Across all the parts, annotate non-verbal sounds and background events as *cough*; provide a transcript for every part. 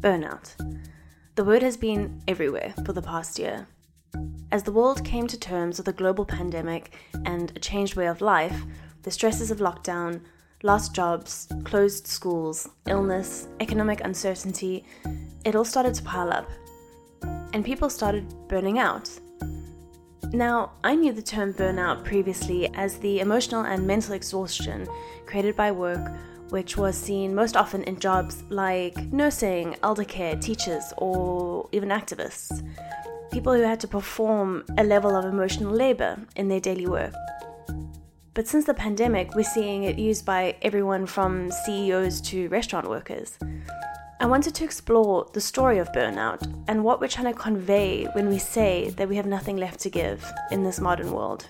Burnout. The word has been everywhere for the past year. As the world came to terms with a global pandemic and a changed way of life, the stresses of lockdown, lost jobs, closed schools, illness, economic uncertainty, it all started to pile up. And people started burning out. Now, I knew the term burnout previously as the emotional and mental exhaustion created by work, which was seen most often in jobs like nursing, elder care, teachers, or even activists. People who had to perform a level of emotional labor in their daily work. But since the pandemic, we're seeing it used by everyone from CEOs to restaurant workers. I wanted to explore the story of burnout and what we're trying to convey when we say that we have nothing left to give in this modern world.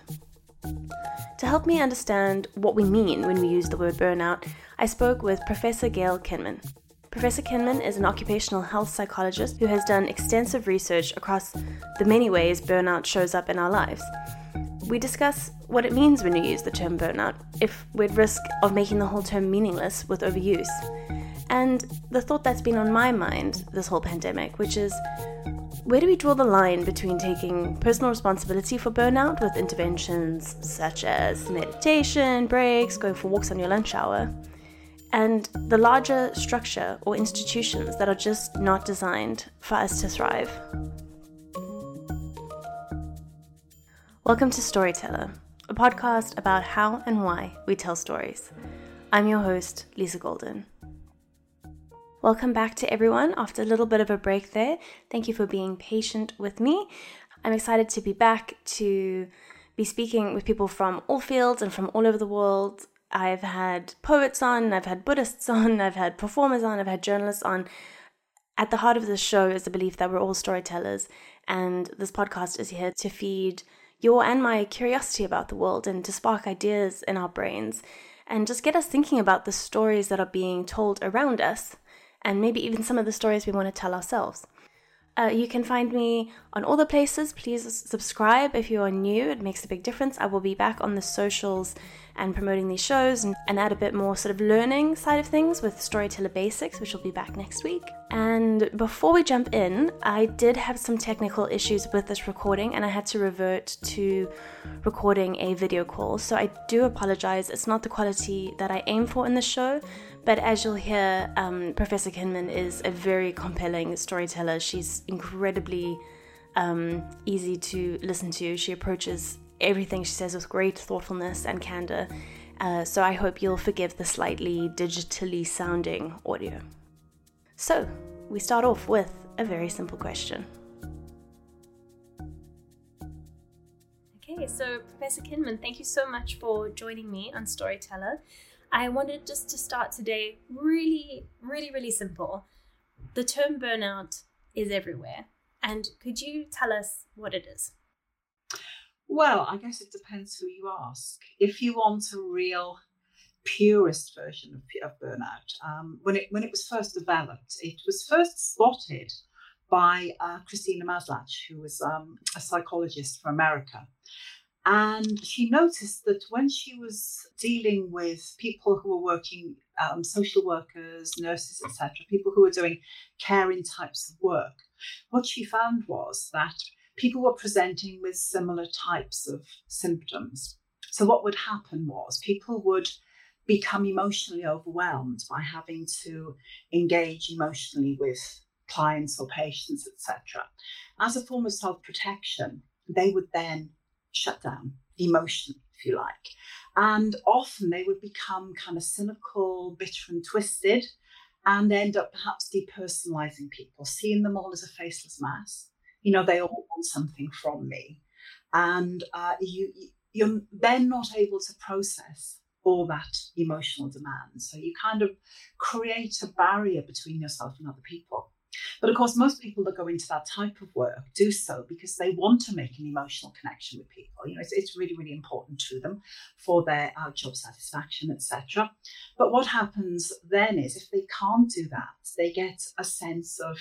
To help me understand what we mean when we use the word burnout, I spoke with Professor Gail Kinman. Professor Kinman is an occupational health psychologist who has done extensive research across the many ways burnout shows up in our lives we discuss what it means when you use the term burnout, if we're at risk of making the whole term meaningless with overuse, and the thought that's been on my mind this whole pandemic, which is where do we draw the line between taking personal responsibility for burnout with interventions such as meditation, breaks, going for walks on your lunch hour, and the larger structure or institutions that are just not designed for us to thrive? Welcome to Storyteller, a podcast about how and why we tell stories. I'm your host, Lisa Golden. Welcome back to everyone after a little bit of a break there. Thank you for being patient with me. I'm excited to be back to be speaking with people from all fields and from all over the world. I've had poets on, I've had Buddhists *laughs* on, I've had performers on, I've had journalists on. At the heart of this show is the belief that we're all storytellers, and this podcast is here to feed your and my curiosity about the world and to spark ideas in our brains and just get us thinking about the stories that are being told around us and maybe even some of the stories we want to tell ourselves. Uh, you can find me on all the places. Please subscribe if you are new, it makes a big difference. I will be back on the socials and promoting these shows and, and add a bit more sort of learning side of things with Storyteller Basics, which will be back next week. And before we jump in, I did have some technical issues with this recording and I had to revert to recording a video call. So I do apologize. It's not the quality that I aim for in the show, but as you'll hear, um, Professor Kinman is a very compelling storyteller. She's incredibly um, easy to listen to. She approaches everything she says with great thoughtfulness and candor. Uh, so I hope you'll forgive the slightly digitally sounding audio. So, we start off with a very simple question. Okay, so Professor Kinman, thank you so much for joining me on Storyteller. I wanted just to start today really, really, really simple. The term burnout is everywhere. And could you tell us what it is? Well, I guess it depends who you ask. If you want a real purist version of, of burnout, um, when it when it was first developed, it was first spotted by uh, Christina Maslach, who was um, a psychologist from America. And she noticed that when she was dealing with people who were working, um, social workers, nurses, etc., people who were doing caring types of work, what she found was that people were presenting with similar types of symptoms. So, what would happen was people would become emotionally overwhelmed by having to engage emotionally with clients or patients, etc. As a form of self protection, they would then shut down emotionally, if you like. And often they would become kind of cynical, bitter, and twisted, and end up perhaps depersonalizing people, seeing them all as a faceless mass you know, they all want something from me. And uh, you, you're then not able to process all that emotional demand. So you kind of create a barrier between yourself and other people. But of course, most people that go into that type of work do so because they want to make an emotional connection with people. You know, it's, it's really, really important to them for their uh, job satisfaction, etc. But what happens then is if they can't do that, they get a sense of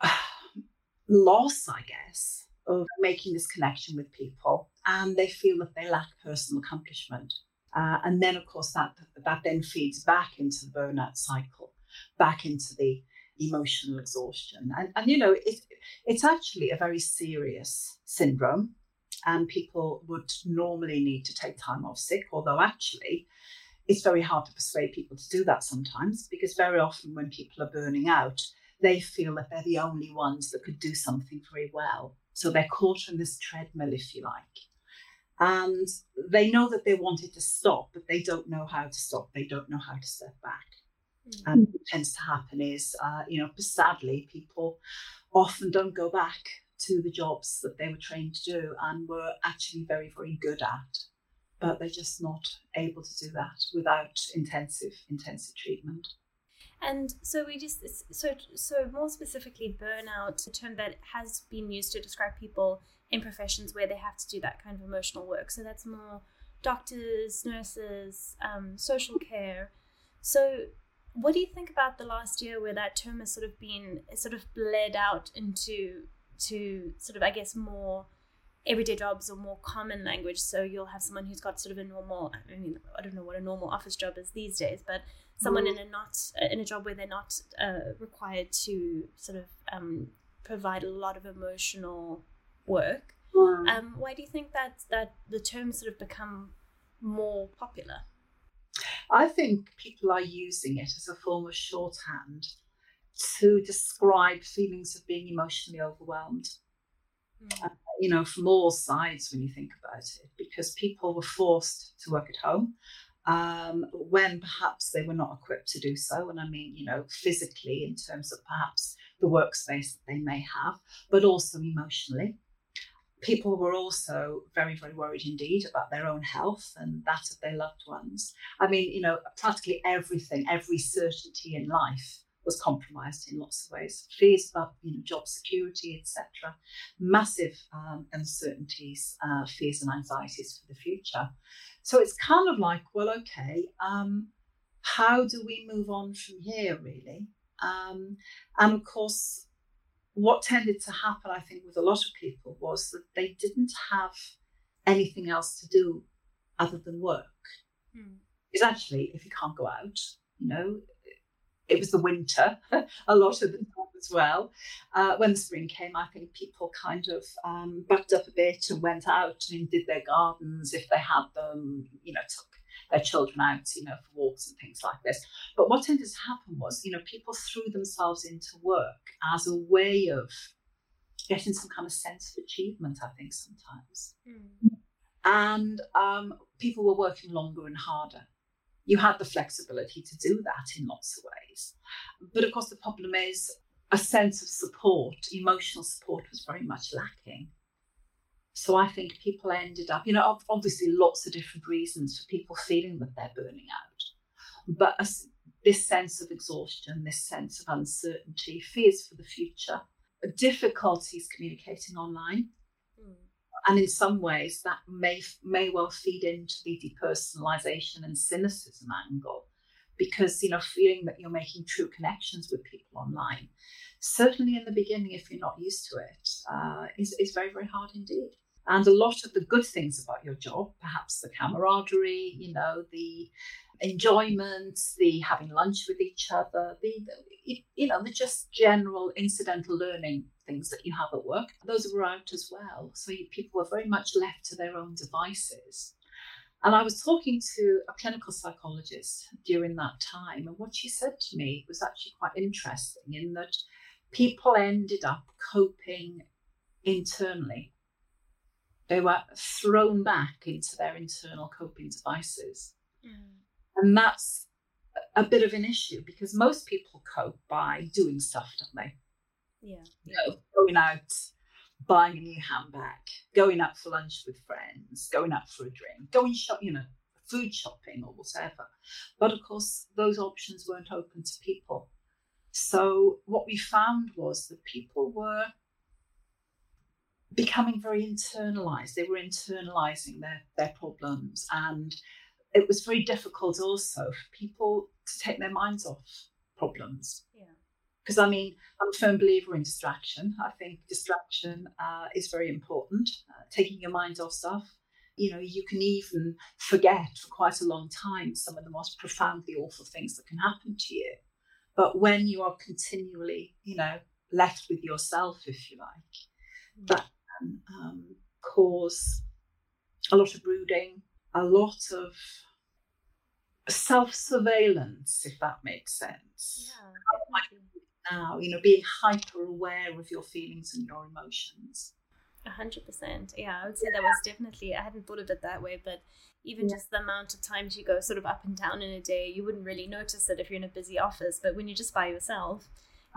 uh, *sighs* loss, I guess, of making this connection with people. And they feel that they lack personal accomplishment. Uh, and then, of course, that, that then feeds back into the burnout cycle, back into the emotional exhaustion. And, and you know, it, it's actually a very serious syndrome. And people would normally need to take time off sick, although actually, it's very hard to persuade people to do that sometimes because very often when people are burning out, they feel that they're the only ones that could do something very well. So they're caught in this treadmill, if you like. And they know that they wanted to stop, but they don't know how to stop. They don't know how to step back. And what tends to happen is, uh, you know, sadly, people often don't go back to the jobs that they were trained to do and were actually very, very good at. But they're just not able to do that without intensive, intensive treatment. And so we just so so more specifically, burnout, a term that has been used to describe people in professions where they have to do that kind of emotional work. So that's more doctors, nurses, um, social care. So what do you think about the last year where that term has sort of been sort of bled out into to sort of I guess more everyday jobs or more common language. So you'll have someone who's got sort of a normal I mean I don't know what a normal office job is these days, but someone mm. in a not in a job where they're not uh, required to sort of um, provide a lot of emotional work. Mm. Um, why do you think that that the term sort of become more popular? I think people are using it as a form of shorthand to describe feelings of being emotionally overwhelmed. Mm. Uh, you know, from all sides when you think about it, because people were forced to work at home um, when perhaps they were not equipped to do so. And I mean, you know, physically in terms of perhaps the workspace that they may have, but also emotionally. People were also very, very worried indeed about their own health and that of their loved ones. I mean, you know, practically everything, every certainty in life was compromised in lots of ways. Fears about you know, job security, etc. Massive um, uncertainties, uh, fears and anxieties for the future. So it's kind of like, well, okay, um, how do we move on from here, really? Um, and of course, what tended to happen, I think, with a lot of people was that they didn't have anything else to do other than work. Is actually, if you can't go out, you know, it was the winter *laughs* a lot of the time as well. Uh, when the spring came, I think people kind of um, bucked up a bit and went out and did their gardens if they had them, you know, took their children out, you know, for walks and things like this. But what tended to happen was, you know, people threw themselves into work as a way of getting some kind of sense of achievement, I think, sometimes. Mm. And um, people were working longer and harder you had the flexibility to do that in lots of ways. But of course, the problem is a sense of support, emotional support was very much lacking. So I think people ended up, you know, obviously lots of different reasons for people feeling that they're burning out. But this sense of exhaustion, this sense of uncertainty, fears for the future, difficulties communicating online, and in some ways, that may may well feed into the depersonalization and cynicism angle, because you know, feeling that you're making true connections with people online, certainly in the beginning, if you're not used to it, uh, is is very very hard indeed. And a lot of the good things about your job, perhaps the camaraderie, you know, the enjoyment, the having lunch with each other, the, the you know, the just general incidental learning things that you have at work, those were out as well. So people were very much left to their own devices. And I was talking to a clinical psychologist during that time, and what she said to me was actually quite interesting in that people ended up coping internally they were thrown back into their internal coping devices. Mm. And that's a bit of an issue because most people cope by doing stuff, don't they? Yeah. You know, going out, buying a new handbag, going out for lunch with friends, going out for a drink, going shop, you know, food shopping or whatever. But of course, those options weren't open to people. So what we found was that people were becoming very internalized. They were internalizing their, their problems. And it was very difficult also for people to take their minds off problems. Yeah. Because I mean, I'm a firm believer in distraction. I think distraction uh, is very important. Uh, taking your mind off stuff you know, you can even forget for quite a long time some of the most profoundly awful things that can happen to you. But when you are continually, you know, left with yourself, if you like, that can um, cause a lot of brooding, a lot of self surveillance, if that makes sense. Yeah, now, you know, being hyper aware of your feelings and your emotions. A hundred percent. Yeah, I would say that was definitely. I hadn't thought of it that way, but even yeah. just the amount of times you go sort of up and down in a day, you wouldn't really notice it if you're in a busy office. But when you're just by yourself,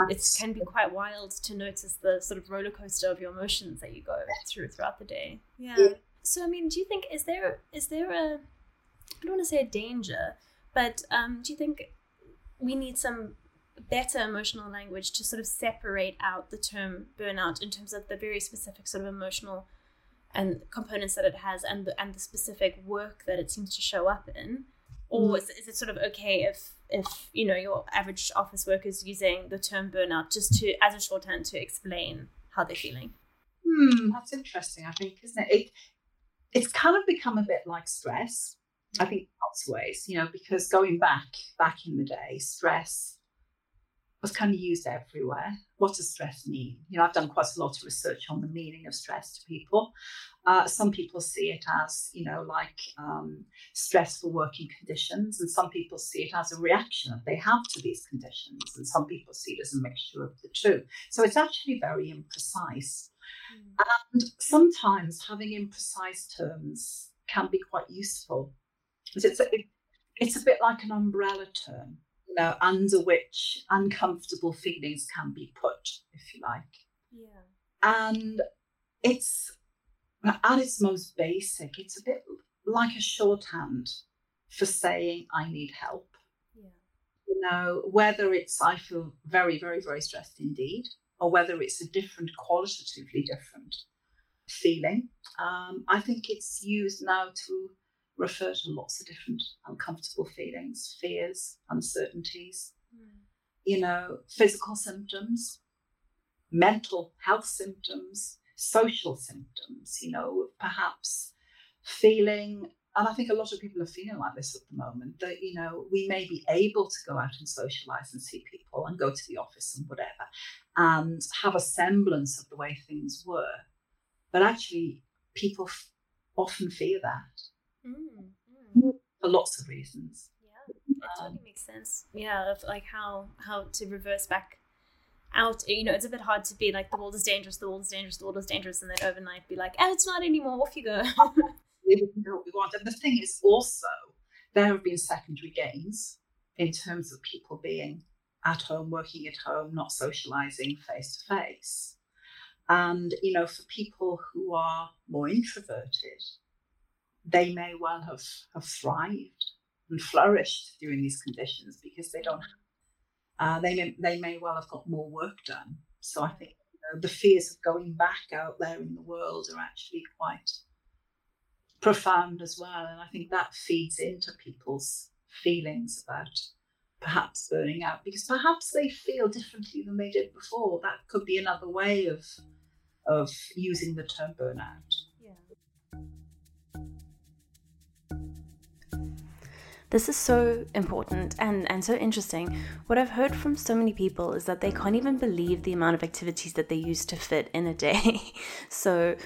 it can be quite wild to notice the sort of roller coaster of your emotions that you go through throughout the day. Yeah. yeah. So I mean, do you think is there is there a I don't want to say a danger, but um, do you think we need some better emotional language to sort of separate out the term burnout in terms of the very specific sort of emotional and components that it has and the, and the specific work that it seems to show up in or mm. is, is it sort of okay if if you know your average office worker is using the term burnout just to as a shorthand to explain how they're feeling hmm that's interesting i think isn't it, it it's kind of become a bit like stress I think lots of ways, you know, because going back back in the day, stress was kind of used everywhere. What does stress mean? You know, I've done quite a lot of research on the meaning of stress to people. Uh, some people see it as, you know, like um, stressful working conditions, and some people see it as a reaction that they have to these conditions, and some people see it as a mixture of the two. So it's actually very imprecise. Mm. And sometimes having imprecise terms can be quite useful it's a, it's a bit like an umbrella term, you know, under which uncomfortable feelings can be put, if you like. Yeah. And it's at its most basic, it's a bit like a shorthand for saying I need help. Yeah. You know, whether it's I feel very, very, very stressed indeed, or whether it's a different, qualitatively different feeling. Um, I think it's used now to refer to lots of different uncomfortable feelings, fears, uncertainties, mm. you know, physical symptoms, mental health symptoms, social symptoms, you know, perhaps feeling, and I think a lot of people are feeling like this at the moment, that, you know, we may be able to go out and socialize and see people and go to the office and whatever, and have a semblance of the way things were. But actually, people f- often fear that Mm, mm. For lots of reasons. Yeah, it totally um, makes sense. Yeah, of like how how to reverse back out. You know, it's a bit hard to be like the world is dangerous, the world is dangerous, the world is dangerous, and then overnight be like, oh, it's not anymore. Off you go. *laughs* what we want. And the thing is also there have been secondary gains in terms of people being at home, working at home, not socializing face to face. And, you know, for people who are more introverted, they may well have, have thrived and flourished during these conditions because they don't uh, they may, they may well have got more work done. So I think you know, the fears of going back out there in the world are actually quite profound as well. And I think that feeds into people's feelings about perhaps burning out because perhaps they feel differently than they did before. That could be another way of of using the term burnout. This is so important and, and so interesting. What I've heard from so many people is that they can't even believe the amount of activities that they used to fit in a day. *laughs* so,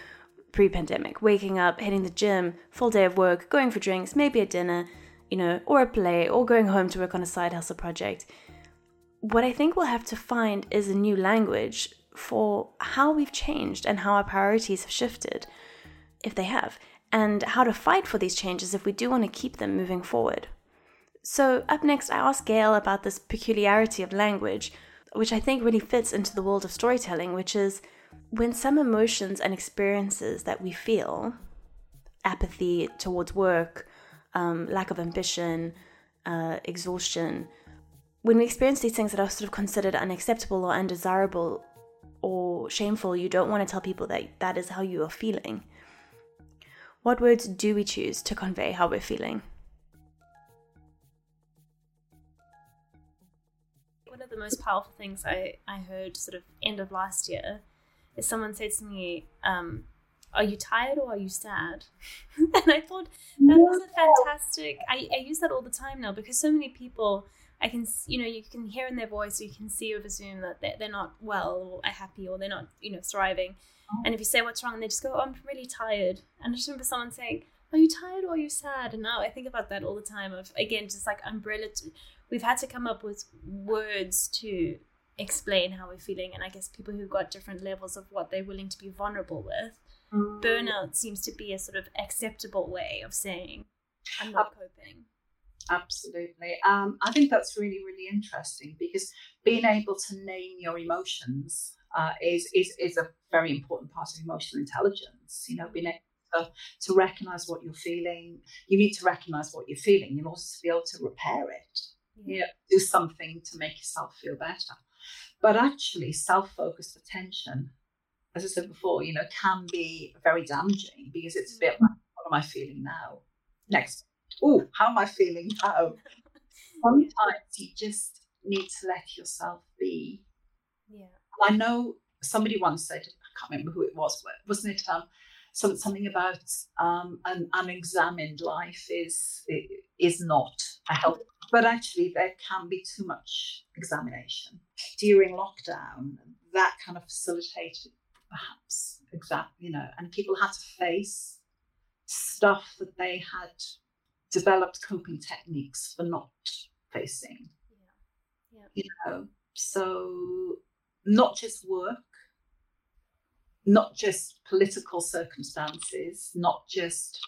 pre pandemic, waking up, hitting the gym, full day of work, going for drinks, maybe a dinner, you know, or a play, or going home to work on a side hustle project. What I think we'll have to find is a new language for how we've changed and how our priorities have shifted, if they have, and how to fight for these changes if we do want to keep them moving forward. So, up next, I asked Gail about this peculiarity of language, which I think really fits into the world of storytelling, which is when some emotions and experiences that we feel apathy towards work, um, lack of ambition, uh, exhaustion when we experience these things that are sort of considered unacceptable or undesirable or shameful, you don't want to tell people that that is how you are feeling. What words do we choose to convey how we're feeling? The most powerful things I, I heard sort of end of last year is someone said to me, um, are you tired or are you sad? *laughs* and I thought that was a fantastic. I, I use that all the time now because so many people, I can, you know, you can hear in their voice, you can see over Zoom that they're, they're not well or happy or they're not, you know, thriving. Oh. And if you say what's wrong, they just go, oh, I'm really tired. And I just remember someone saying, are you tired or are you sad? And now I think about that all the time of, again, just like umbrella. To, we've had to come up with words to explain how we're feeling. And I guess people who've got different levels of what they're willing to be vulnerable with Mm. Burnout seems to be a sort of acceptable way of saying, I'm not coping. Absolutely. Um, I think that's really, really interesting because being able to name your emotions uh, is, is, is a very important part of emotional intelligence. You know, being able to, to recognize what you're feeling. You need to recognize what you're feeling in order to be able to repair it. Yeah. You know, do something to make yourself feel better. But actually, self focused attention as I said before, you know, can be very damaging because it's a bit like, what am I feeling now? Next, oh, how am I feeling now? *laughs* Sometimes you just need to let yourself be. Yeah. I know somebody once said, I can't remember who it was, but wasn't it um, something about um, an unexamined life is is not a help. but actually there can be too much examination during lockdown. That kind of facilitated perhaps exactly you know and people had to face stuff that they had developed coping techniques for not facing yeah. Yeah. you know so not just work not just political circumstances not just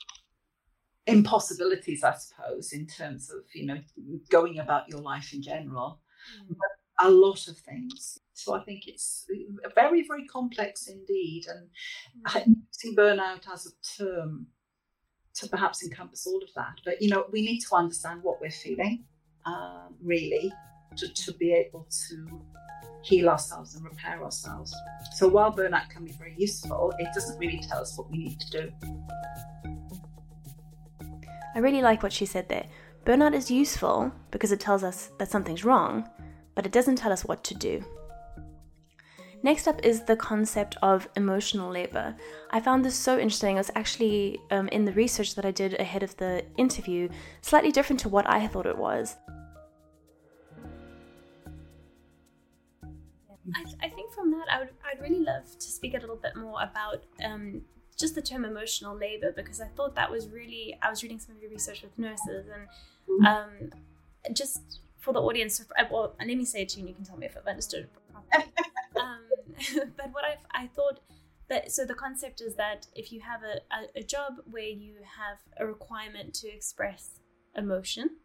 impossibilities i suppose in terms of you know going about your life in general mm. but a lot of things. So I think it's very, very complex indeed. And mm. using burnout as a term to perhaps encompass all of that. But, you know, we need to understand what we're feeling, um, really, to, to be able to heal ourselves and repair ourselves. So while burnout can be very useful, it doesn't really tell us what we need to do. I really like what she said there. Burnout is useful because it tells us that something's wrong, but it doesn't tell us what to do. Next up is the concept of emotional labor. I found this so interesting. It was actually um, in the research that I did ahead of the interview, slightly different to what I thought it was. I, I think from that, I would I'd really love to speak a little bit more about um, just the term emotional labor because I thought that was really I was reading some of your research with nurses and um, just for the audience, uh, well, let me say it to you and you can tell me if I've understood it properly. *laughs* um, *laughs* but what I've, I thought that, so the concept is that if you have a, a, a job where you have a requirement to express emotion,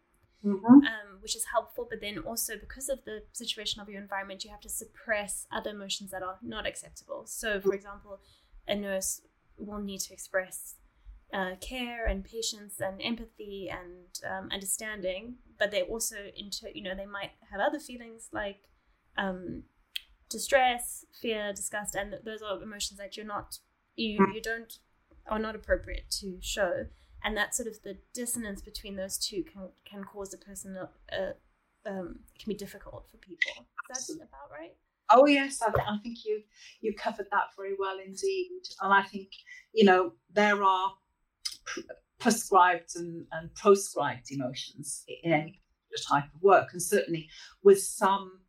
Mm-hmm. Um, which is helpful. But then also because of the situation of your environment, you have to suppress other emotions that are not acceptable. So, for example, a nurse will need to express uh, care and patience and empathy and um, understanding, but they also into you know they might have other feelings like um, distress, fear, disgust, and those are emotions that you're not you you don't are not appropriate to show, and that sort of the dissonance between those two can can cause a person a, a um, can be difficult for people. That's about right. Oh yes, I, I, think you you covered that very well indeed, and I think you know there are prescribed and, and proscribed emotions in any type of work. And certainly with some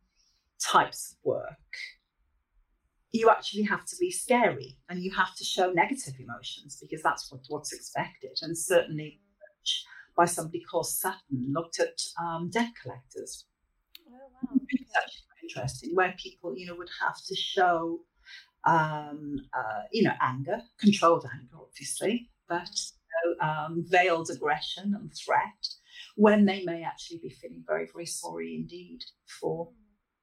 types of work, you actually have to be scary and you have to show negative emotions because that's what, what's expected. And certainly by somebody called Sutton looked at um, debt collectors. Oh, wow. It's actually interesting where people, you know, would have to show, um, uh, you know, anger, controlled anger, obviously, but um, veiled aggression and threat when they may actually be feeling very, very sorry indeed for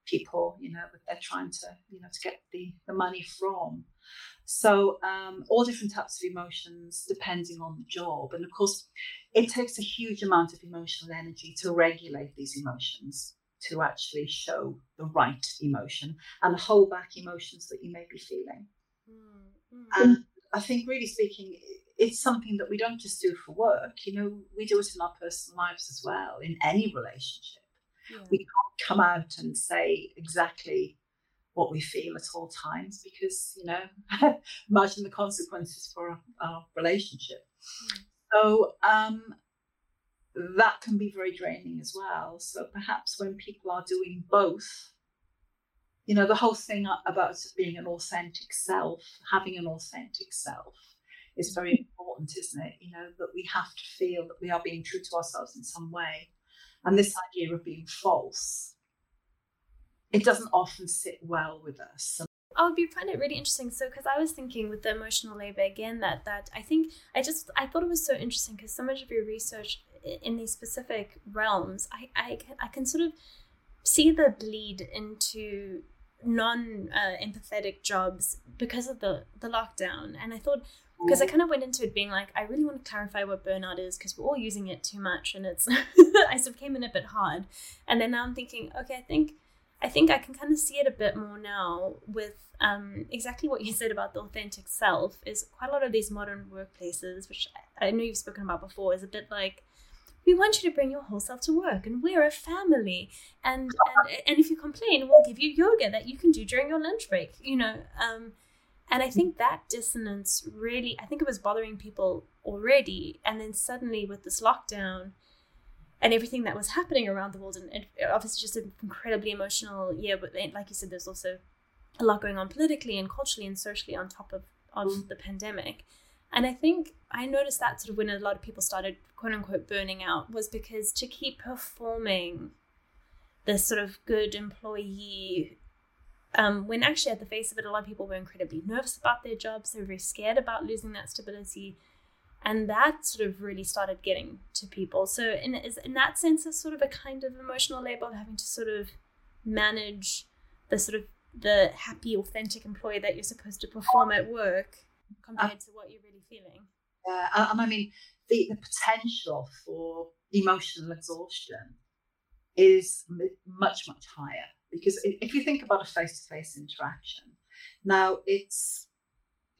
people, you know, that they're trying to, you know, to get the, the money from. So um, all different types of emotions depending on the job. And of course, it takes a huge amount of emotional energy to regulate these emotions, to actually show the right emotion and hold back emotions that you may be feeling. Mm-hmm. And I think, really speaking, it's something that we don't just do for work. You know, we do it in our personal lives as well, in any relationship. Yeah. We can't come out and say exactly what we feel at all times because, you know, *laughs* imagine the consequences for our, our relationship. Mm. So um, that can be very draining as well. So perhaps when people are doing both, you know, the whole thing about being an authentic self, having an authentic self is very important, isn't it? You know, that we have to feel that we are being true to ourselves in some way. And this idea of being false, it doesn't often sit well with us. I would be find it really interesting. So, because I was thinking with the emotional labor again, that that I think I just I thought it was so interesting because so much of your research in these specific realms, I I can, I can sort of see the bleed into non uh, empathetic jobs because of the the lockdown, and I thought because I kind of went into it being like, I really want to clarify what burnout is because we're all using it too much, and it's *laughs* I sort of came in a bit hard, and then now I'm thinking, okay, I think I think I can kind of see it a bit more now with um, exactly what you said about the authentic self. Is quite a lot of these modern workplaces, which I know you've spoken about before, is a bit like we want you to bring your whole self to work and we're a family and and, and if you complain we'll give you yoga that you can do during your lunch break you know um, and I think that dissonance really, I think it was bothering people already. And then suddenly with this lockdown and everything that was happening around the world, and, and obviously just an incredibly emotional year, but then, like you said, there's also a lot going on politically and culturally and socially on top of, of mm. the pandemic. And I think I noticed that sort of when a lot of people started quote unquote burning out was because to keep performing this sort of good employee um, when actually, at the face of it, a lot of people were incredibly nervous about their jobs. They were very scared about losing that stability. And that sort of really started getting to people. So, in, in that sense, it's sort of a kind of emotional labor of having to sort of manage the sort of the happy, authentic employee that you're supposed to perform at work compared uh, to what you're really feeling. Yeah, and I mean, the, the potential for emotional exhaustion is much, much higher because if you think about a face-to-face interaction now it's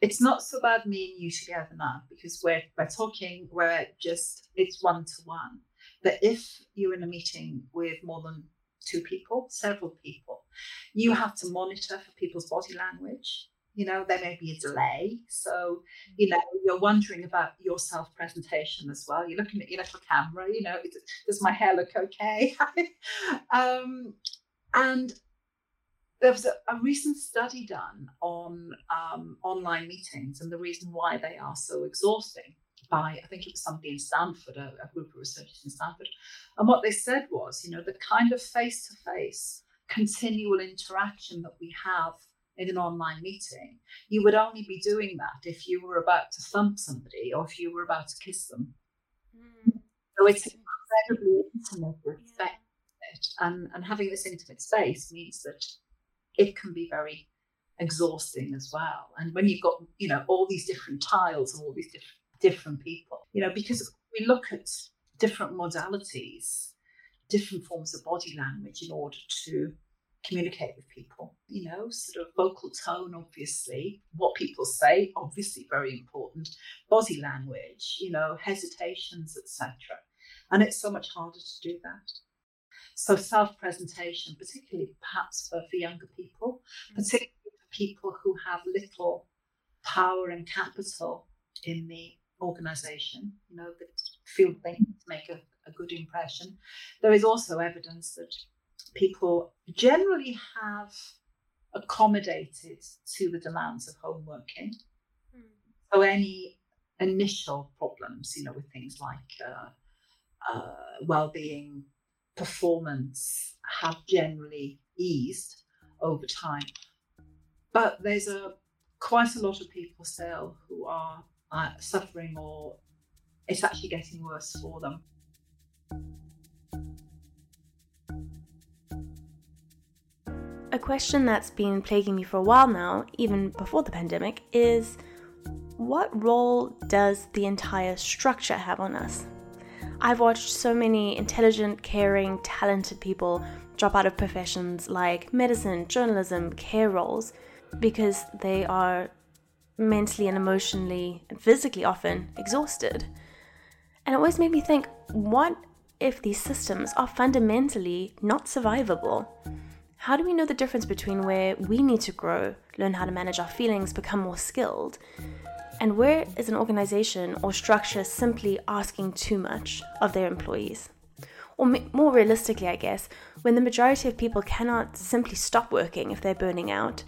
it's not so bad me and you together now because we're we're talking we're just it's one to one but if you're in a meeting with more than two people several people you have to monitor for people's body language. You know there may be a delay. So you know you're wondering about your self presentation as well. You're looking at your little camera you know does my hair look okay? *laughs* Um, and there was a, a, recent study done on um, online meetings and the reason why they are so exhausting by, I think it was somebody in Stanford, a, a group of researchers in Stanford. And what they said was, you know, the kind of face to face continual interaction that we have in an online meeting, you would only be doing that if you were about to thump somebody or if you were about to kiss them. Mm. So it's incredibly intimate yeah it. And, and having this intimate space means that it can be very exhausting as well. And when you've got, you know, all these different tiles and all these different different people, you know, because we look at different modalities, different forms of body language in order to communicate with people. You know, sort of vocal tone, obviously, what people say, obviously very important. Body language, you know, hesitations, etc. And it's so much harder to do that. So self presentation, particularly perhaps for, for younger people, mm. particularly for people who have little power and capital in the organization, you know, that feel they need to make a, a good impression. There is also evidence that people generally have accommodated to the demands of home working. Mm. So any initial problems, you know, with things like uh, uh, well-being, performance have generally eased over time. But there's a quite a lot of people still who are uh, suffering or it's actually getting worse for them. A question that's been plaguing me for a while now, even before the pandemic, is what role does the entire structure have on us? I've watched so many intelligent, caring, talented people drop out of professions like medicine, journalism, care roles because they are mentally and emotionally and physically often exhausted. And it always made me think what if these systems are fundamentally not survivable? how do we know the difference between where we need to grow, learn how to manage our feelings, become more skilled, and where is an organization or structure simply asking too much of their employees? Or more realistically, I guess, when the majority of people cannot simply stop working if they're burning out,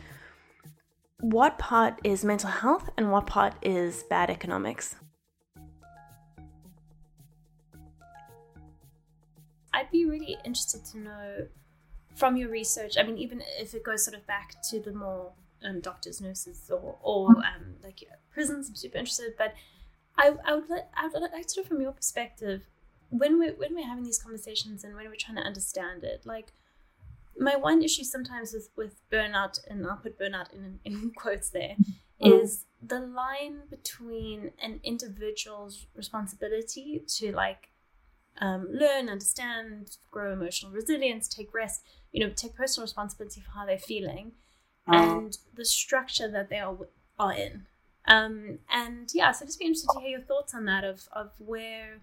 what part is mental health and what part is bad economics? I'd be really interested to know from your research. I mean, even if it goes sort of back to the more um, doctors, nurses, or, or um, like prisons, I'm super interested. But I, I would let, I would like to of from your perspective when we're when we're having these conversations and when we're trying to understand it, like my one issue sometimes with with burnout, and I'll put burnout in in *laughs* quotes there, mm-hmm. is the line between an individual's responsibility to like um, learn, understand, grow emotional resilience, take rest, you know, take personal responsibility for how they're feeling. And the structure that they are are in. Um, and yeah, so just be interested to hear your thoughts on that of of where,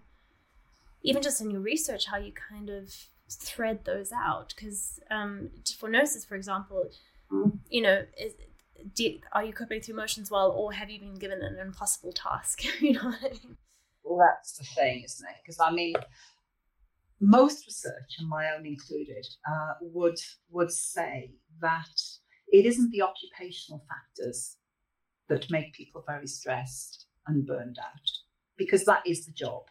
even just in your research, how you kind of thread those out. Because um, for nurses, for example, you know, is, do, are you coping through emotions well, or have you been given an impossible task? *laughs* you know what I mean? Well, that's the thing, isn't it? Because I mean, most research, and my own included, uh, would would say that it isn't the occupational factors that make people very stressed and burned out, because that is the job.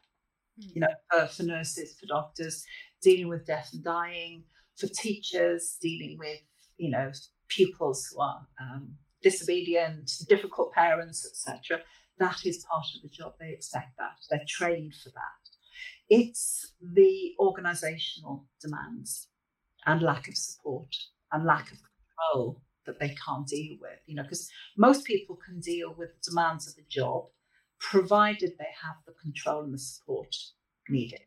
Mm. You know, for, for nurses, for doctors, dealing with death and dying, for teachers, dealing with you know pupils who are um, disobedient, difficult parents, etc. That is part of the job. They expect that. They're trained for that. It's the organizational demands and lack of support and lack of control that they can't deal with, you know, because most people can deal with the demands of the job provided they have the control and the support needed.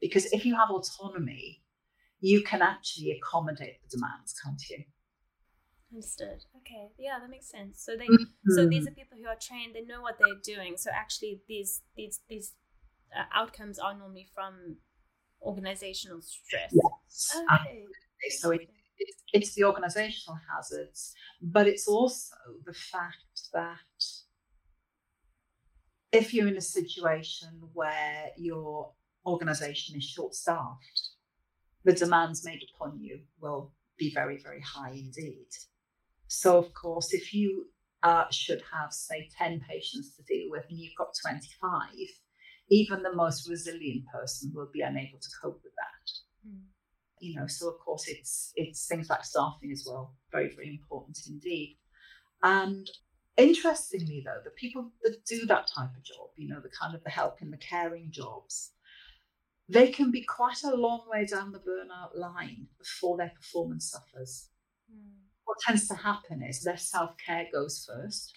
Because if you have autonomy, you can actually accommodate the demands, can't you? Understood. Okay. Yeah, that makes sense. So they mm-hmm. so these are people who are trained, they know what they're doing. So actually these these these uh, outcomes are normally from organizational stress. Yes. Okay. So it, it, it's the organizational hazards, but it's also the fact that if you're in a situation where your organization is short staffed, the demands made upon you will be very, very high indeed. So, of course, if you uh, should have, say, 10 patients to deal with and you've got 25, even the most resilient person will be unable to cope with that. Mm. You know, so of course it's it's things like staffing as well, very, very important indeed. And interestingly though, the people that do that type of job, you know, the kind of the helping, the caring jobs, they can be quite a long way down the burnout line before their performance suffers. Mm. What tends to happen is their self-care goes first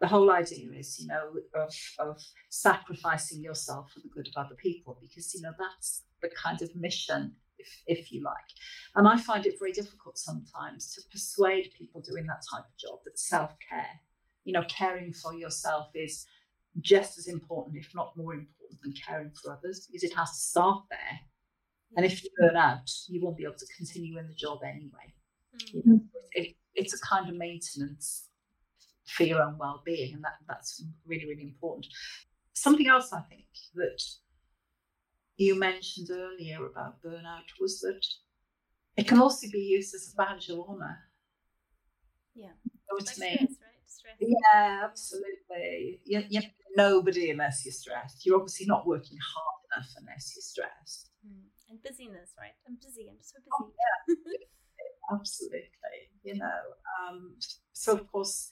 the whole idea is, you know, of, of sacrificing yourself for the good of other people, because, you know, that's the kind of mission, if, if you like. And I find it very difficult sometimes to persuade people doing that type of job that self care, you know, caring for yourself is just as important, if not more important, than caring for others, because it has to start there. And if you burn out, you won't be able to continue in the job anyway. Mm-hmm. You know, it, it's a kind of maintenance for your own well-being, and that that's really really important. Something else I think that you mentioned earlier about burnout was that it can also be used as a badge of honor. Yeah, like stress, right? Stress. Yeah, absolutely. You, you, nobody unless you're stressed. You're obviously not working hard enough unless you're stressed. Mm. And busyness, right? I'm busy. I'm so oh, busy. Oh, yeah. *laughs* absolutely. You know, um, so of course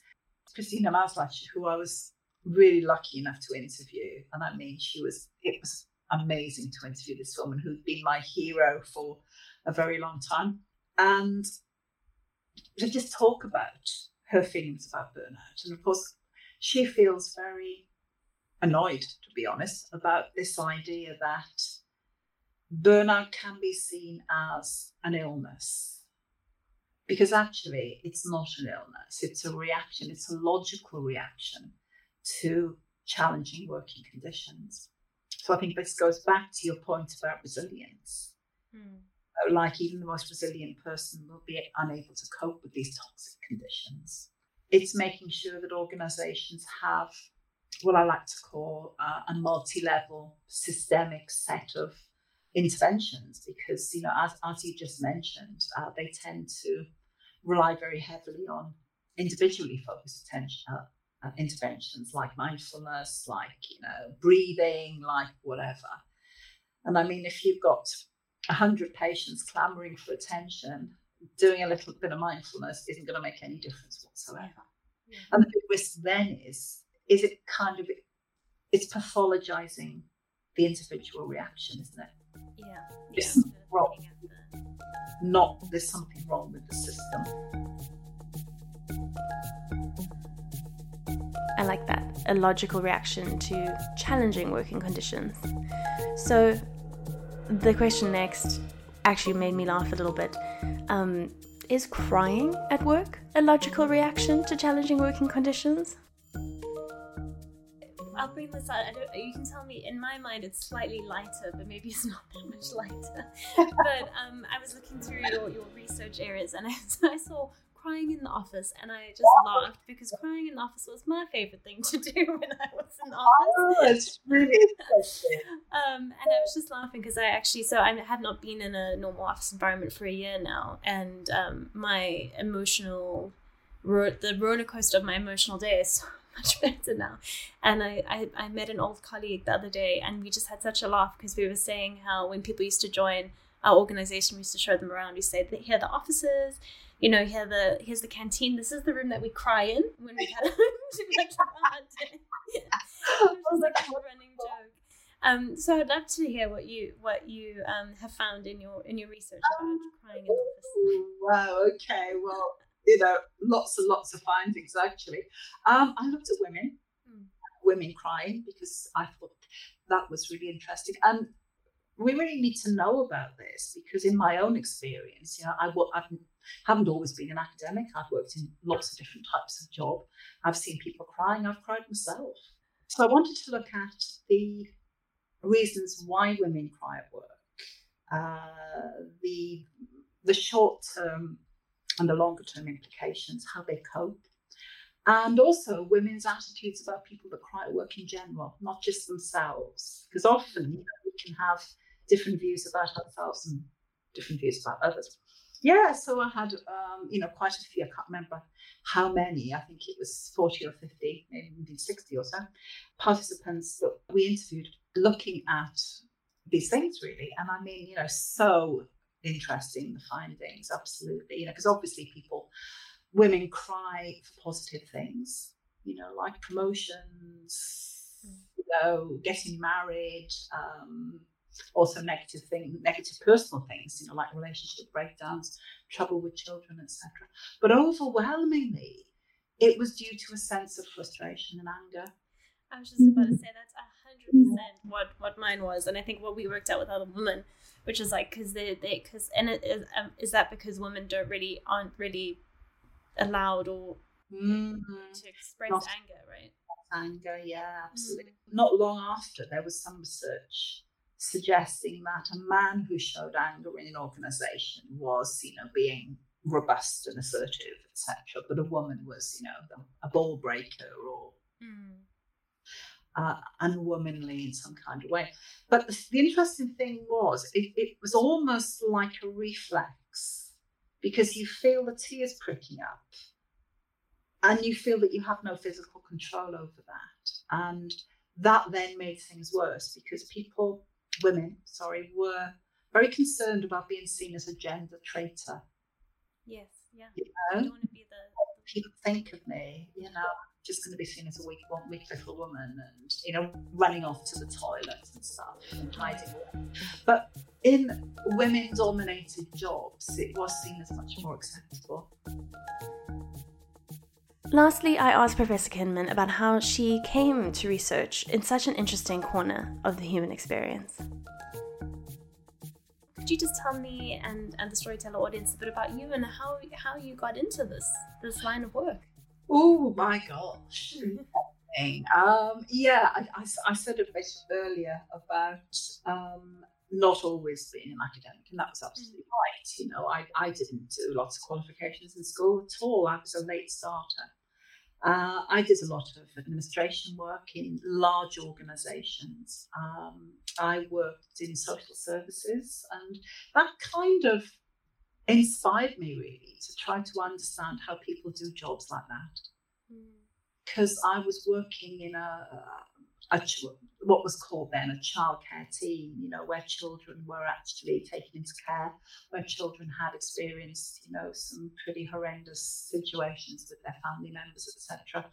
Christina Maslach, who I was really lucky enough to interview. And I mean, she was, it was amazing to interview this woman who's been my hero for a very long time. And to just talk about her feelings about burnout. And of course, she feels very annoyed, to be honest, about this idea that burnout can be seen as an illness because actually it's not an illness, it's a reaction, it's a logical reaction to challenging working conditions. So I think this goes back to your point about resilience. Mm. like even the most resilient person will be unable to cope with these toxic conditions. It's making sure that organizations have what I like to call uh, a multi level systemic set of interventions because, you know, as, as you just mentioned, uh, they tend to rely very heavily on individually focused attention, uh, uh, interventions like mindfulness, like, you know, breathing, like whatever. And I mean, if you've got 100 patients clamoring for attention, doing a little bit of mindfulness isn't going to make any difference whatsoever. Yeah. And the big risk then is, is it kind of, it's pathologizing the individual reaction, isn't it? Yeah. There's yeah. wrong. Not there's something wrong with the system. I like that. A logical reaction to challenging working conditions. So, the question next actually made me laugh a little bit. Um, is crying at work a logical reaction to challenging working conditions? I'll bring this out. you can tell me. In my mind, it's slightly lighter, but maybe it's *laughs* not that much lighter. *laughs* but um, I was looking through your, your research areas, and I, *laughs* I saw crying in the office and I just laughed because crying in the office was my favorite thing to do *laughs* when I was in the office. Oh, it's really interesting. um, and I was just laughing because I actually, so I have not been in a normal office environment for a year now, and um, my emotional, the roller coaster of my emotional day is *laughs* so much better now. And I, I, I met an old colleague the other day, and we just had such a laugh because we were saying how when people used to join our organization, we used to show them around. We say, here are the offices you know, here the here's the canteen. This is the room that we cry in when we had a *laughs* hard day. it was like a *laughs* running joke. Um, so I'd love to hear what you what you um, have found in your in your research about crying in the office. Wow. Okay. Well, you know, lots and lots of findings actually. Um, I looked at women, mm. women crying because I thought that was really interesting, and we really need to know about this because in my own experience, you know, I, I've haven't always been an academic. I've worked in lots of different types of job. I've seen people crying. I've cried myself. So I wanted to look at the reasons why women cry at work, uh, the the short term and the longer term implications, how they cope, and also women's attitudes about people that cry at work in general, not just themselves. Because often you know, we can have different views about ourselves and different views about others. Yeah, so I had, um, you know, quite a few. I can't remember how many. I think it was 40 or 50, maybe 60 or so participants that we interviewed looking at these things, really. And I mean, you know, so interesting, the findings, absolutely. You know, because obviously people, women cry for positive things, you know, like promotions, mm. you know, getting married, um, also negative things, negative personal things, you know, like relationship breakdowns, trouble with children, etc. But overwhelmingly, it was due to a sense of frustration and anger. I was just about to say that's a hundred percent what what mine was, and I think what we worked out with other women, which is like because they they because and it is um, is that because women don't really aren't really allowed or mm-hmm. to express Not anger, right? Anger, yeah, absolutely. Mm. Not long after, there was some research suggesting that a man who showed anger in an organization was, you know, being robust and assertive, etc. But a woman was, you know, a ball breaker or mm. uh, unwomanly in some kind of way. But the, the interesting thing was, it, it was almost like a reflex because you feel the tears pricking up and you feel that you have no physical control over that. And that then made things worse because people women, sorry, were very concerned about being seen as a gender traitor. Yes, yeah. You know, don't want to be the people think of me, you know, just going to be seen as a weak, one weak little woman, and you know, running off to the toilet and stuff and mm-hmm. hiding. Away. But in women-dominated jobs, it was seen as much more acceptable. Lastly, I asked Professor Kinman about how she came to research in such an interesting corner of the human experience. Could you just tell me and, and the storyteller audience a bit about you and how how you got into this this line of work? Oh my gosh. um, yeah, I, I, I, said a bit earlier about um, not always been an academic, and that was absolutely right. You know, I, I didn't do lots of qualifications in school at all. I was a late starter. Uh, I did a lot of administration work in large organisations. Um, I worked in social services, and that kind of inspired me really to try to understand how people do jobs like that. Because mm. I was working in a, a, what was called then a childcare team, you know, where children were actually taken into care, where children had experienced, you know, some pretty horrendous situations with their family members, etc.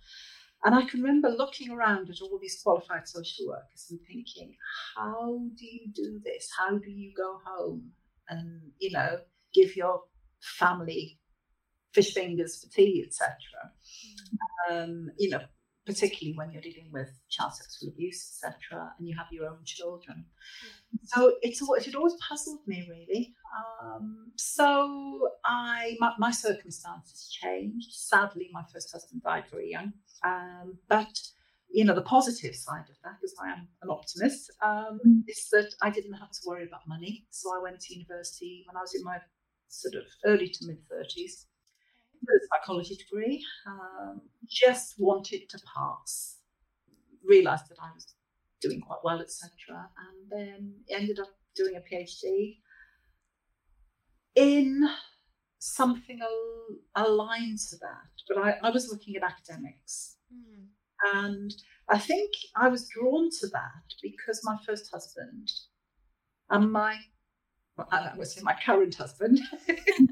And I can remember looking around at all these qualified social workers and thinking, how do you do this? How do you go home and, you know, give your family fish fingers for tea, etc. Mm. Um, you know, particularly when you're dealing with child sexual abuse, etc., and you have your own children. So it's it always puzzled me really. Um, so I my, my, circumstances changed. Sadly, my first husband died very young, um, but you know the positive side of that, because I am an optimist, um, mm. is that I didn't have to worry about money. So I went to university when I was in my sort of early to mid 30s a psychology degree, um, just wanted to pass, realised that I was doing quite well, etc., and then ended up doing a PhD in something al- aligned to that. But I, I was looking at academics. Mm. And I think I was drawn to that because my first husband and my, well, I would say my current husband, *laughs*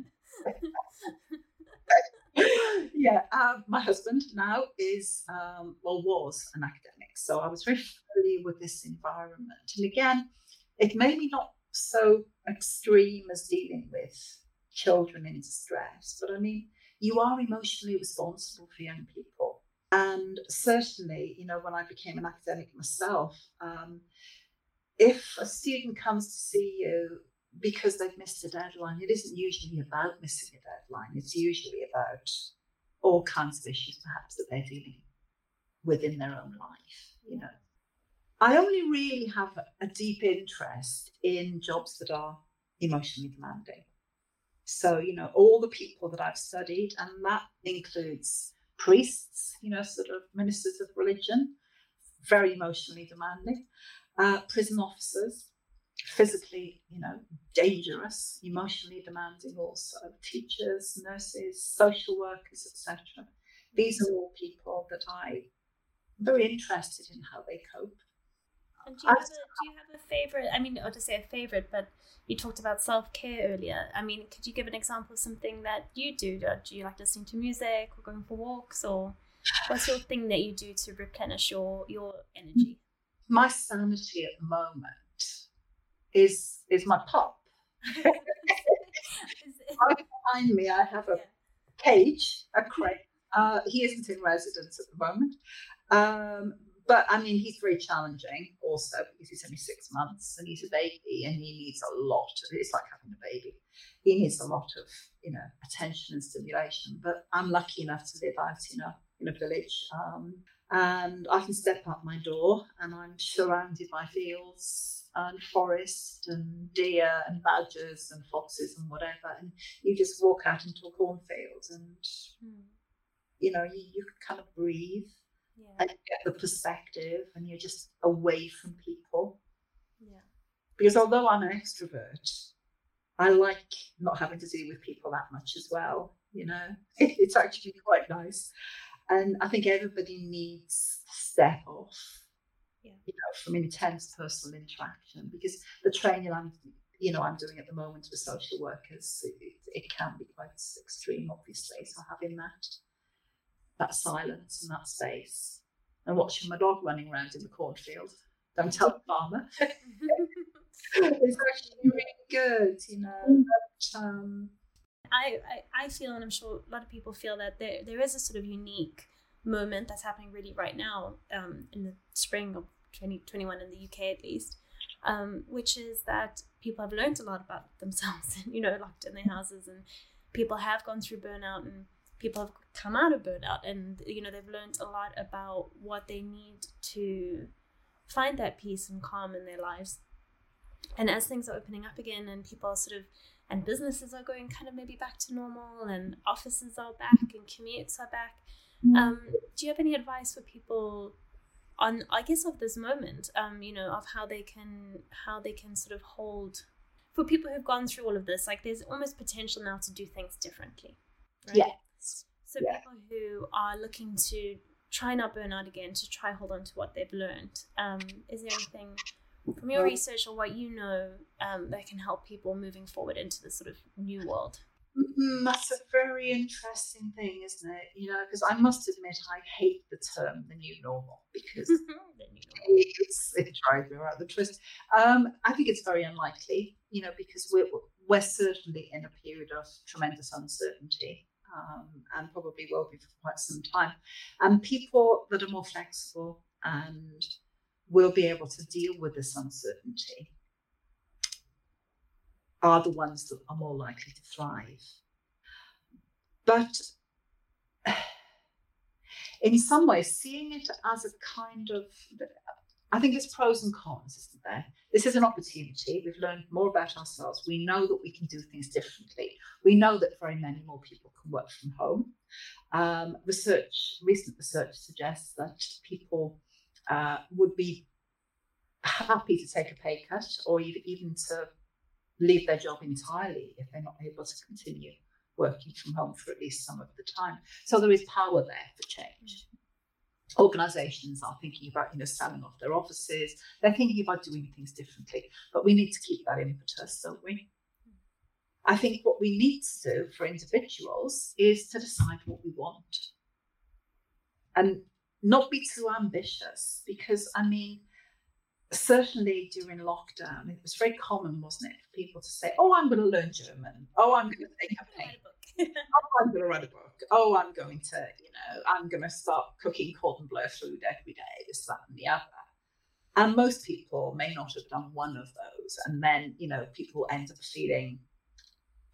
yeah, um, my husband now is, um, well, was an academic. So I was very familiar with this environment. And again, it may be not so extreme as dealing with children in distress, but I mean, you are emotionally responsible for young people. And certainly, you know, when I became an academic myself, um, if a student comes to see you because they've missed a deadline, it isn't usually about missing a deadline. It's usually about all kinds of issues, perhaps, that they're dealing with in their own life. You know, I only really have a deep interest in jobs that are emotionally demanding. So, you know, all the people that I've studied, and that includes priests, you know, sort of ministers of religion, very emotionally demanding, uh, prison officers, physically, you know, dangerous, emotionally demanding also, teachers, nurses, social workers, etc. These are all people that I'm very interested in how they cope. And do you, have a, do you have a favorite? I mean, or to say a favorite, but you talked about self care earlier. I mean, could you give an example of something that you do? Do you like listening to music or going for walks, or what's your thing that you do to replenish your your energy? My sanity at the moment is is my pup. *laughs* right behind me, I have a yeah. cage, a crate. Uh, he isn't in residence at the moment. Um, but I mean, he's very challenging also because he's only six months and he's a baby and he needs a lot. Of, it's like having a baby. He needs a lot of, you know, attention and stimulation. But I'm lucky enough to live out in a in a village, um, and I can step out my door and I'm surrounded by fields and forest and deer and badgers and foxes and whatever. And you just walk out into a cornfield and, mm. you know, you, you kind of breathe yeah. and get the perspective and you're just away from people. Yeah. Because although I'm an extrovert, I like not having to deal with people that much as well. You know, *laughs* it's actually quite nice. And I think everybody needs to step off yeah. you know, from intense personal interaction because the training I'm, you know, I'm doing at the moment with social workers, it, it can be quite extreme, obviously. So having that, that silence and that space and watching my dog running around in the cornfield. Don't tell the farmer. *laughs* it's actually really good, you know. But, um, I, I, I feel, and I'm sure a lot of people feel that there there is a sort of unique moment that's happening really right now um, in the spring of 2021 in the UK at least, um, which is that people have learned a lot about *laughs* themselves and, you know, locked in their houses and people have gone through burnout and people have come out of burnout and, you know, they've learned a lot about what they need to find that peace and calm in their lives. and as things are opening up again and people are sort of and businesses are going kind of maybe back to normal and offices are back and commutes are back. Um, do you have any advice for people on i guess of this moment um, you know of how they can how they can sort of hold for people who've gone through all of this like there's almost potential now to do things differently right? yeah so yeah. people who are looking to try not burn out again to try hold on to what they've learned um, is there anything from your research or what you know um, that can help people moving forward into this sort of new world? Mm, that's a very interesting thing, isn't it? You know, because I must admit I hate the term the new normal because *laughs* it's, it drives me around the twist. Um, I think it's very unlikely, you know, because we're we're certainly in a period of tremendous uncertainty. Um, and probably will be for quite some time. And people that are more flexible and will be able to deal with this uncertainty are the ones that are more likely to thrive. But *sighs* in some ways, seeing it as a kind of, I think it's pros and cons, isn't there? This is an opportunity. We've learned more about ourselves. We know that we can do things differently. We know that very many more people can work from home. Um, research, recent research suggests that people uh, would be happy to take a pay cut or even to leave their job entirely if they're not able to continue working from home for at least some of the time. So there is power there for change. Organizations are thinking about, you know, selling off their offices. They're thinking about doing things differently. But we need to keep that impetus, don't we? I think what we need to do for individuals is to decide what we want. And not be too ambitious because I mean certainly during lockdown, it was very common, wasn't it, for people to say, "Oh, I'm going to learn German. Oh, I'm going to take a paint. *laughs* oh, I'm going to write a book. Oh, I'm going to, you know, I'm going to start cooking cordon bleu food every day. This, that, and the other." And most people may not have done one of those, and then you know people end up feeling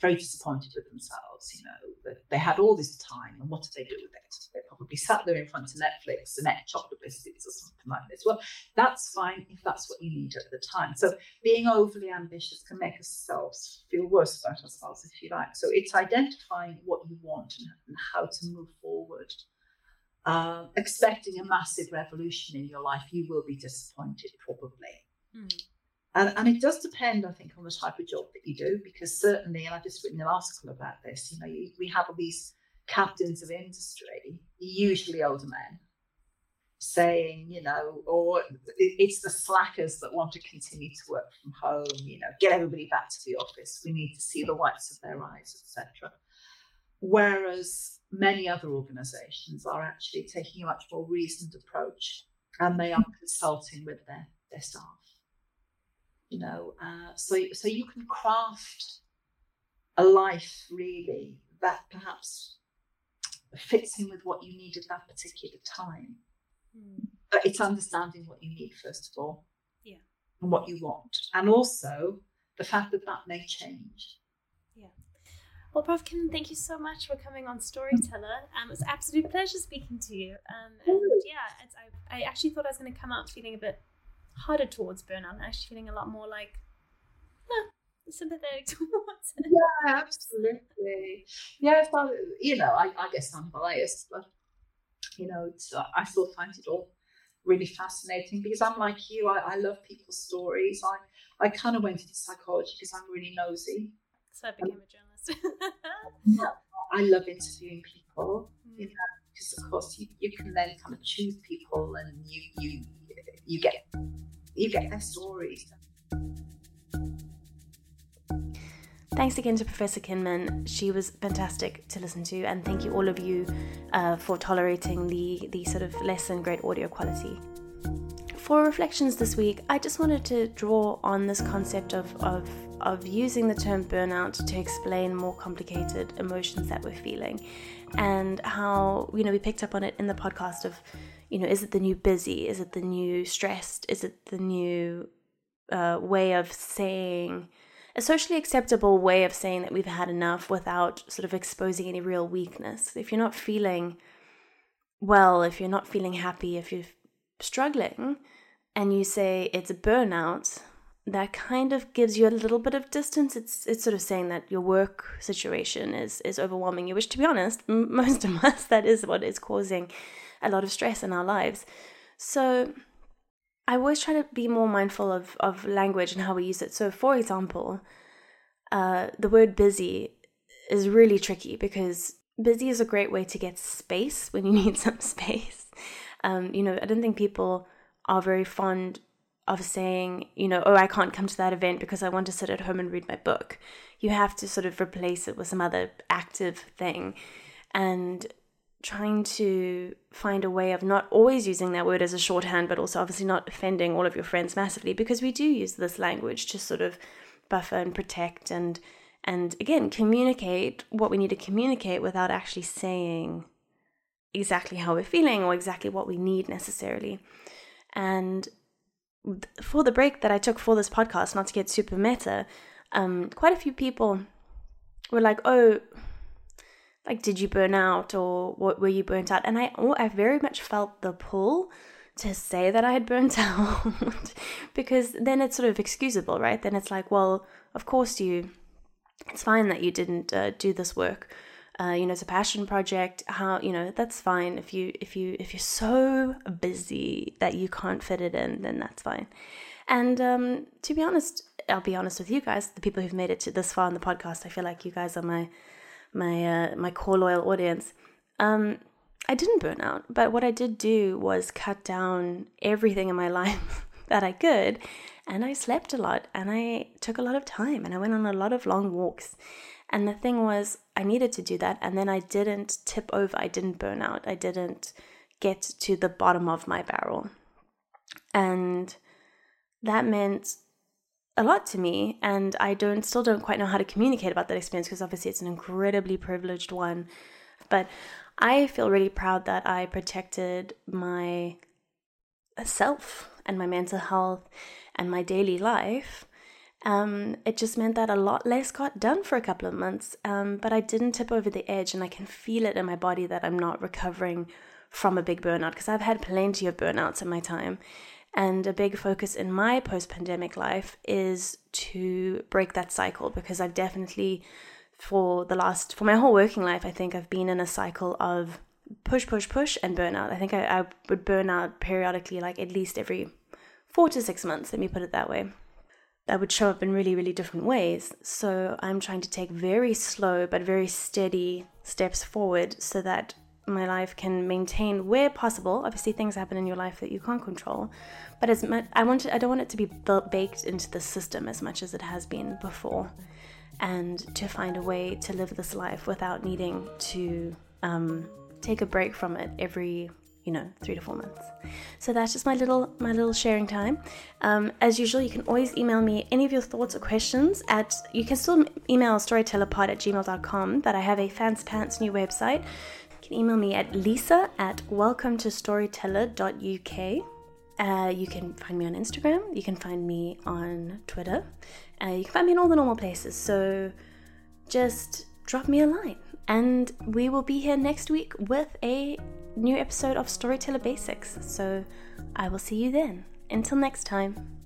very disappointed with themselves. You know, that they had all this time, and what did they do with it? They probably sat there in front of Netflix and ate chocolate biscuits or something like this. Well, that's fine if that's what you need at the time. So being overly ambitious can make ourselves feel worse about ourselves, if you like. So it's identifying what you want and, and how to move forward. Uh, expecting a massive revolution in your life, you will be disappointed probably. Mm. And, and it does depend, I think, on the type of job that you do, because certainly, and I've just written an article about this, you know, you, we have all these captains of industry, usually older men, saying, you know, or it's the slackers that want to continue to work from home, you know, get everybody back to the office. We need to see the whites of their eyes, etc. Whereas many other organizations are actually taking a much more reasoned approach and they are consulting with their, their staff you know uh, so so you can craft a life really that perhaps fits in with what you need at that particular time mm. but it's understanding what you need first of all yeah and what you want and also the fact that that may change yeah well, Prof. Kim, thank you so much for coming on Storyteller. Um, it was an absolute pleasure speaking to you. Um, and yeah, I, I actually thought I was going to come out feeling a bit harder towards burnout. I'm actually feeling a lot more like huh, sympathetic *laughs* towards it. Yeah, absolutely. Yeah, well, you know, I, I guess I'm biased, but you know, it's, uh, I still find it all really fascinating because I'm like you. I, I love people's stories. I I kind of went into psychology because I'm really nosy. So I became a journalist. *laughs* *laughs* yeah, I love interviewing people. Mm. You know, because of course you, you can then kind of choose people and you you you get you get their stories. Thanks again to Professor Kinman. She was fantastic to listen to, and thank you all of you uh, for tolerating the the sort of less than great audio quality. For reflections this week, I just wanted to draw on this concept of, of, of using the term burnout to explain more complicated emotions that we're feeling, and how you know we picked up on it in the podcast of you know, is it the new busy? Is it the new stressed? Is it the new uh, way of saying, a socially acceptable way of saying that we've had enough without sort of exposing any real weakness? If you're not feeling well, if you're not feeling happy, if you're struggling, and you say it's a burnout, that kind of gives you a little bit of distance. It's it's sort of saying that your work situation is is overwhelming you, which to be honest, m- *laughs* most of us that is what is causing a lot of stress in our lives. So I always try to be more mindful of of language and how we use it. So for example, uh, the word busy is really tricky because busy is a great way to get space *laughs* when you need some space. Um, you know, I don't think people are very fond of saying, you know, oh, I can't come to that event because I want to sit at home and read my book. You have to sort of replace it with some other active thing. And trying to find a way of not always using that word as a shorthand, but also obviously not offending all of your friends massively because we do use this language to sort of buffer and protect and and again communicate what we need to communicate without actually saying exactly how we're feeling or exactly what we need necessarily. And for the break that I took for this podcast, not to get super meta, um, quite a few people were like, "Oh, like did you burn out or what were you burnt out?" And I, oh, I very much felt the pull to say that I had burnt *laughs* out because then it's sort of excusable, right? Then it's like, well, of course you. It's fine that you didn't uh, do this work uh, you know it's a passion project how you know that's fine if you if you if you're so busy that you can't fit it in then that's fine and um, to be honest i'll be honest with you guys the people who've made it to this far in the podcast i feel like you guys are my my uh, my core loyal audience um, i didn't burn out but what i did do was cut down everything in my *laughs* life that i could and i slept a lot and i took a lot of time and i went on a lot of long walks and the thing was, I needed to do that. And then I didn't tip over. I didn't burn out. I didn't get to the bottom of my barrel. And that meant a lot to me. And I don't still don't quite know how to communicate about that experience because obviously it's an incredibly privileged one. But I feel really proud that I protected my self and my mental health and my daily life um, it just meant that a lot less got done for a couple of months. Um, but I didn't tip over the edge, and I can feel it in my body that I'm not recovering from a big burnout because I've had plenty of burnouts in my time. And a big focus in my post pandemic life is to break that cycle because I've definitely, for the last, for my whole working life, I think I've been in a cycle of push, push, push and burnout. I think I, I would burn out periodically, like at least every four to six months, let me put it that way that would show up in really, really different ways. So I'm trying to take very slow but very steady steps forward so that my life can maintain where possible. Obviously, things happen in your life that you can't control, but as much, I want to, I don't want it to be baked into the system as much as it has been before, and to find a way to live this life without needing to um, take a break from it every you know three to four months. So that's just my little my little sharing time. Um, as usual you can always email me any of your thoughts or questions at you can still email storytellerpod at gmail.com but i have a fancy pants new website email me at lisa at welcome to storyteller.uk uh, you can find me on instagram you can find me on twitter uh, you can find me in all the normal places so just drop me a line and we will be here next week with a new episode of Storyteller Basics. So I will see you then. Until next time.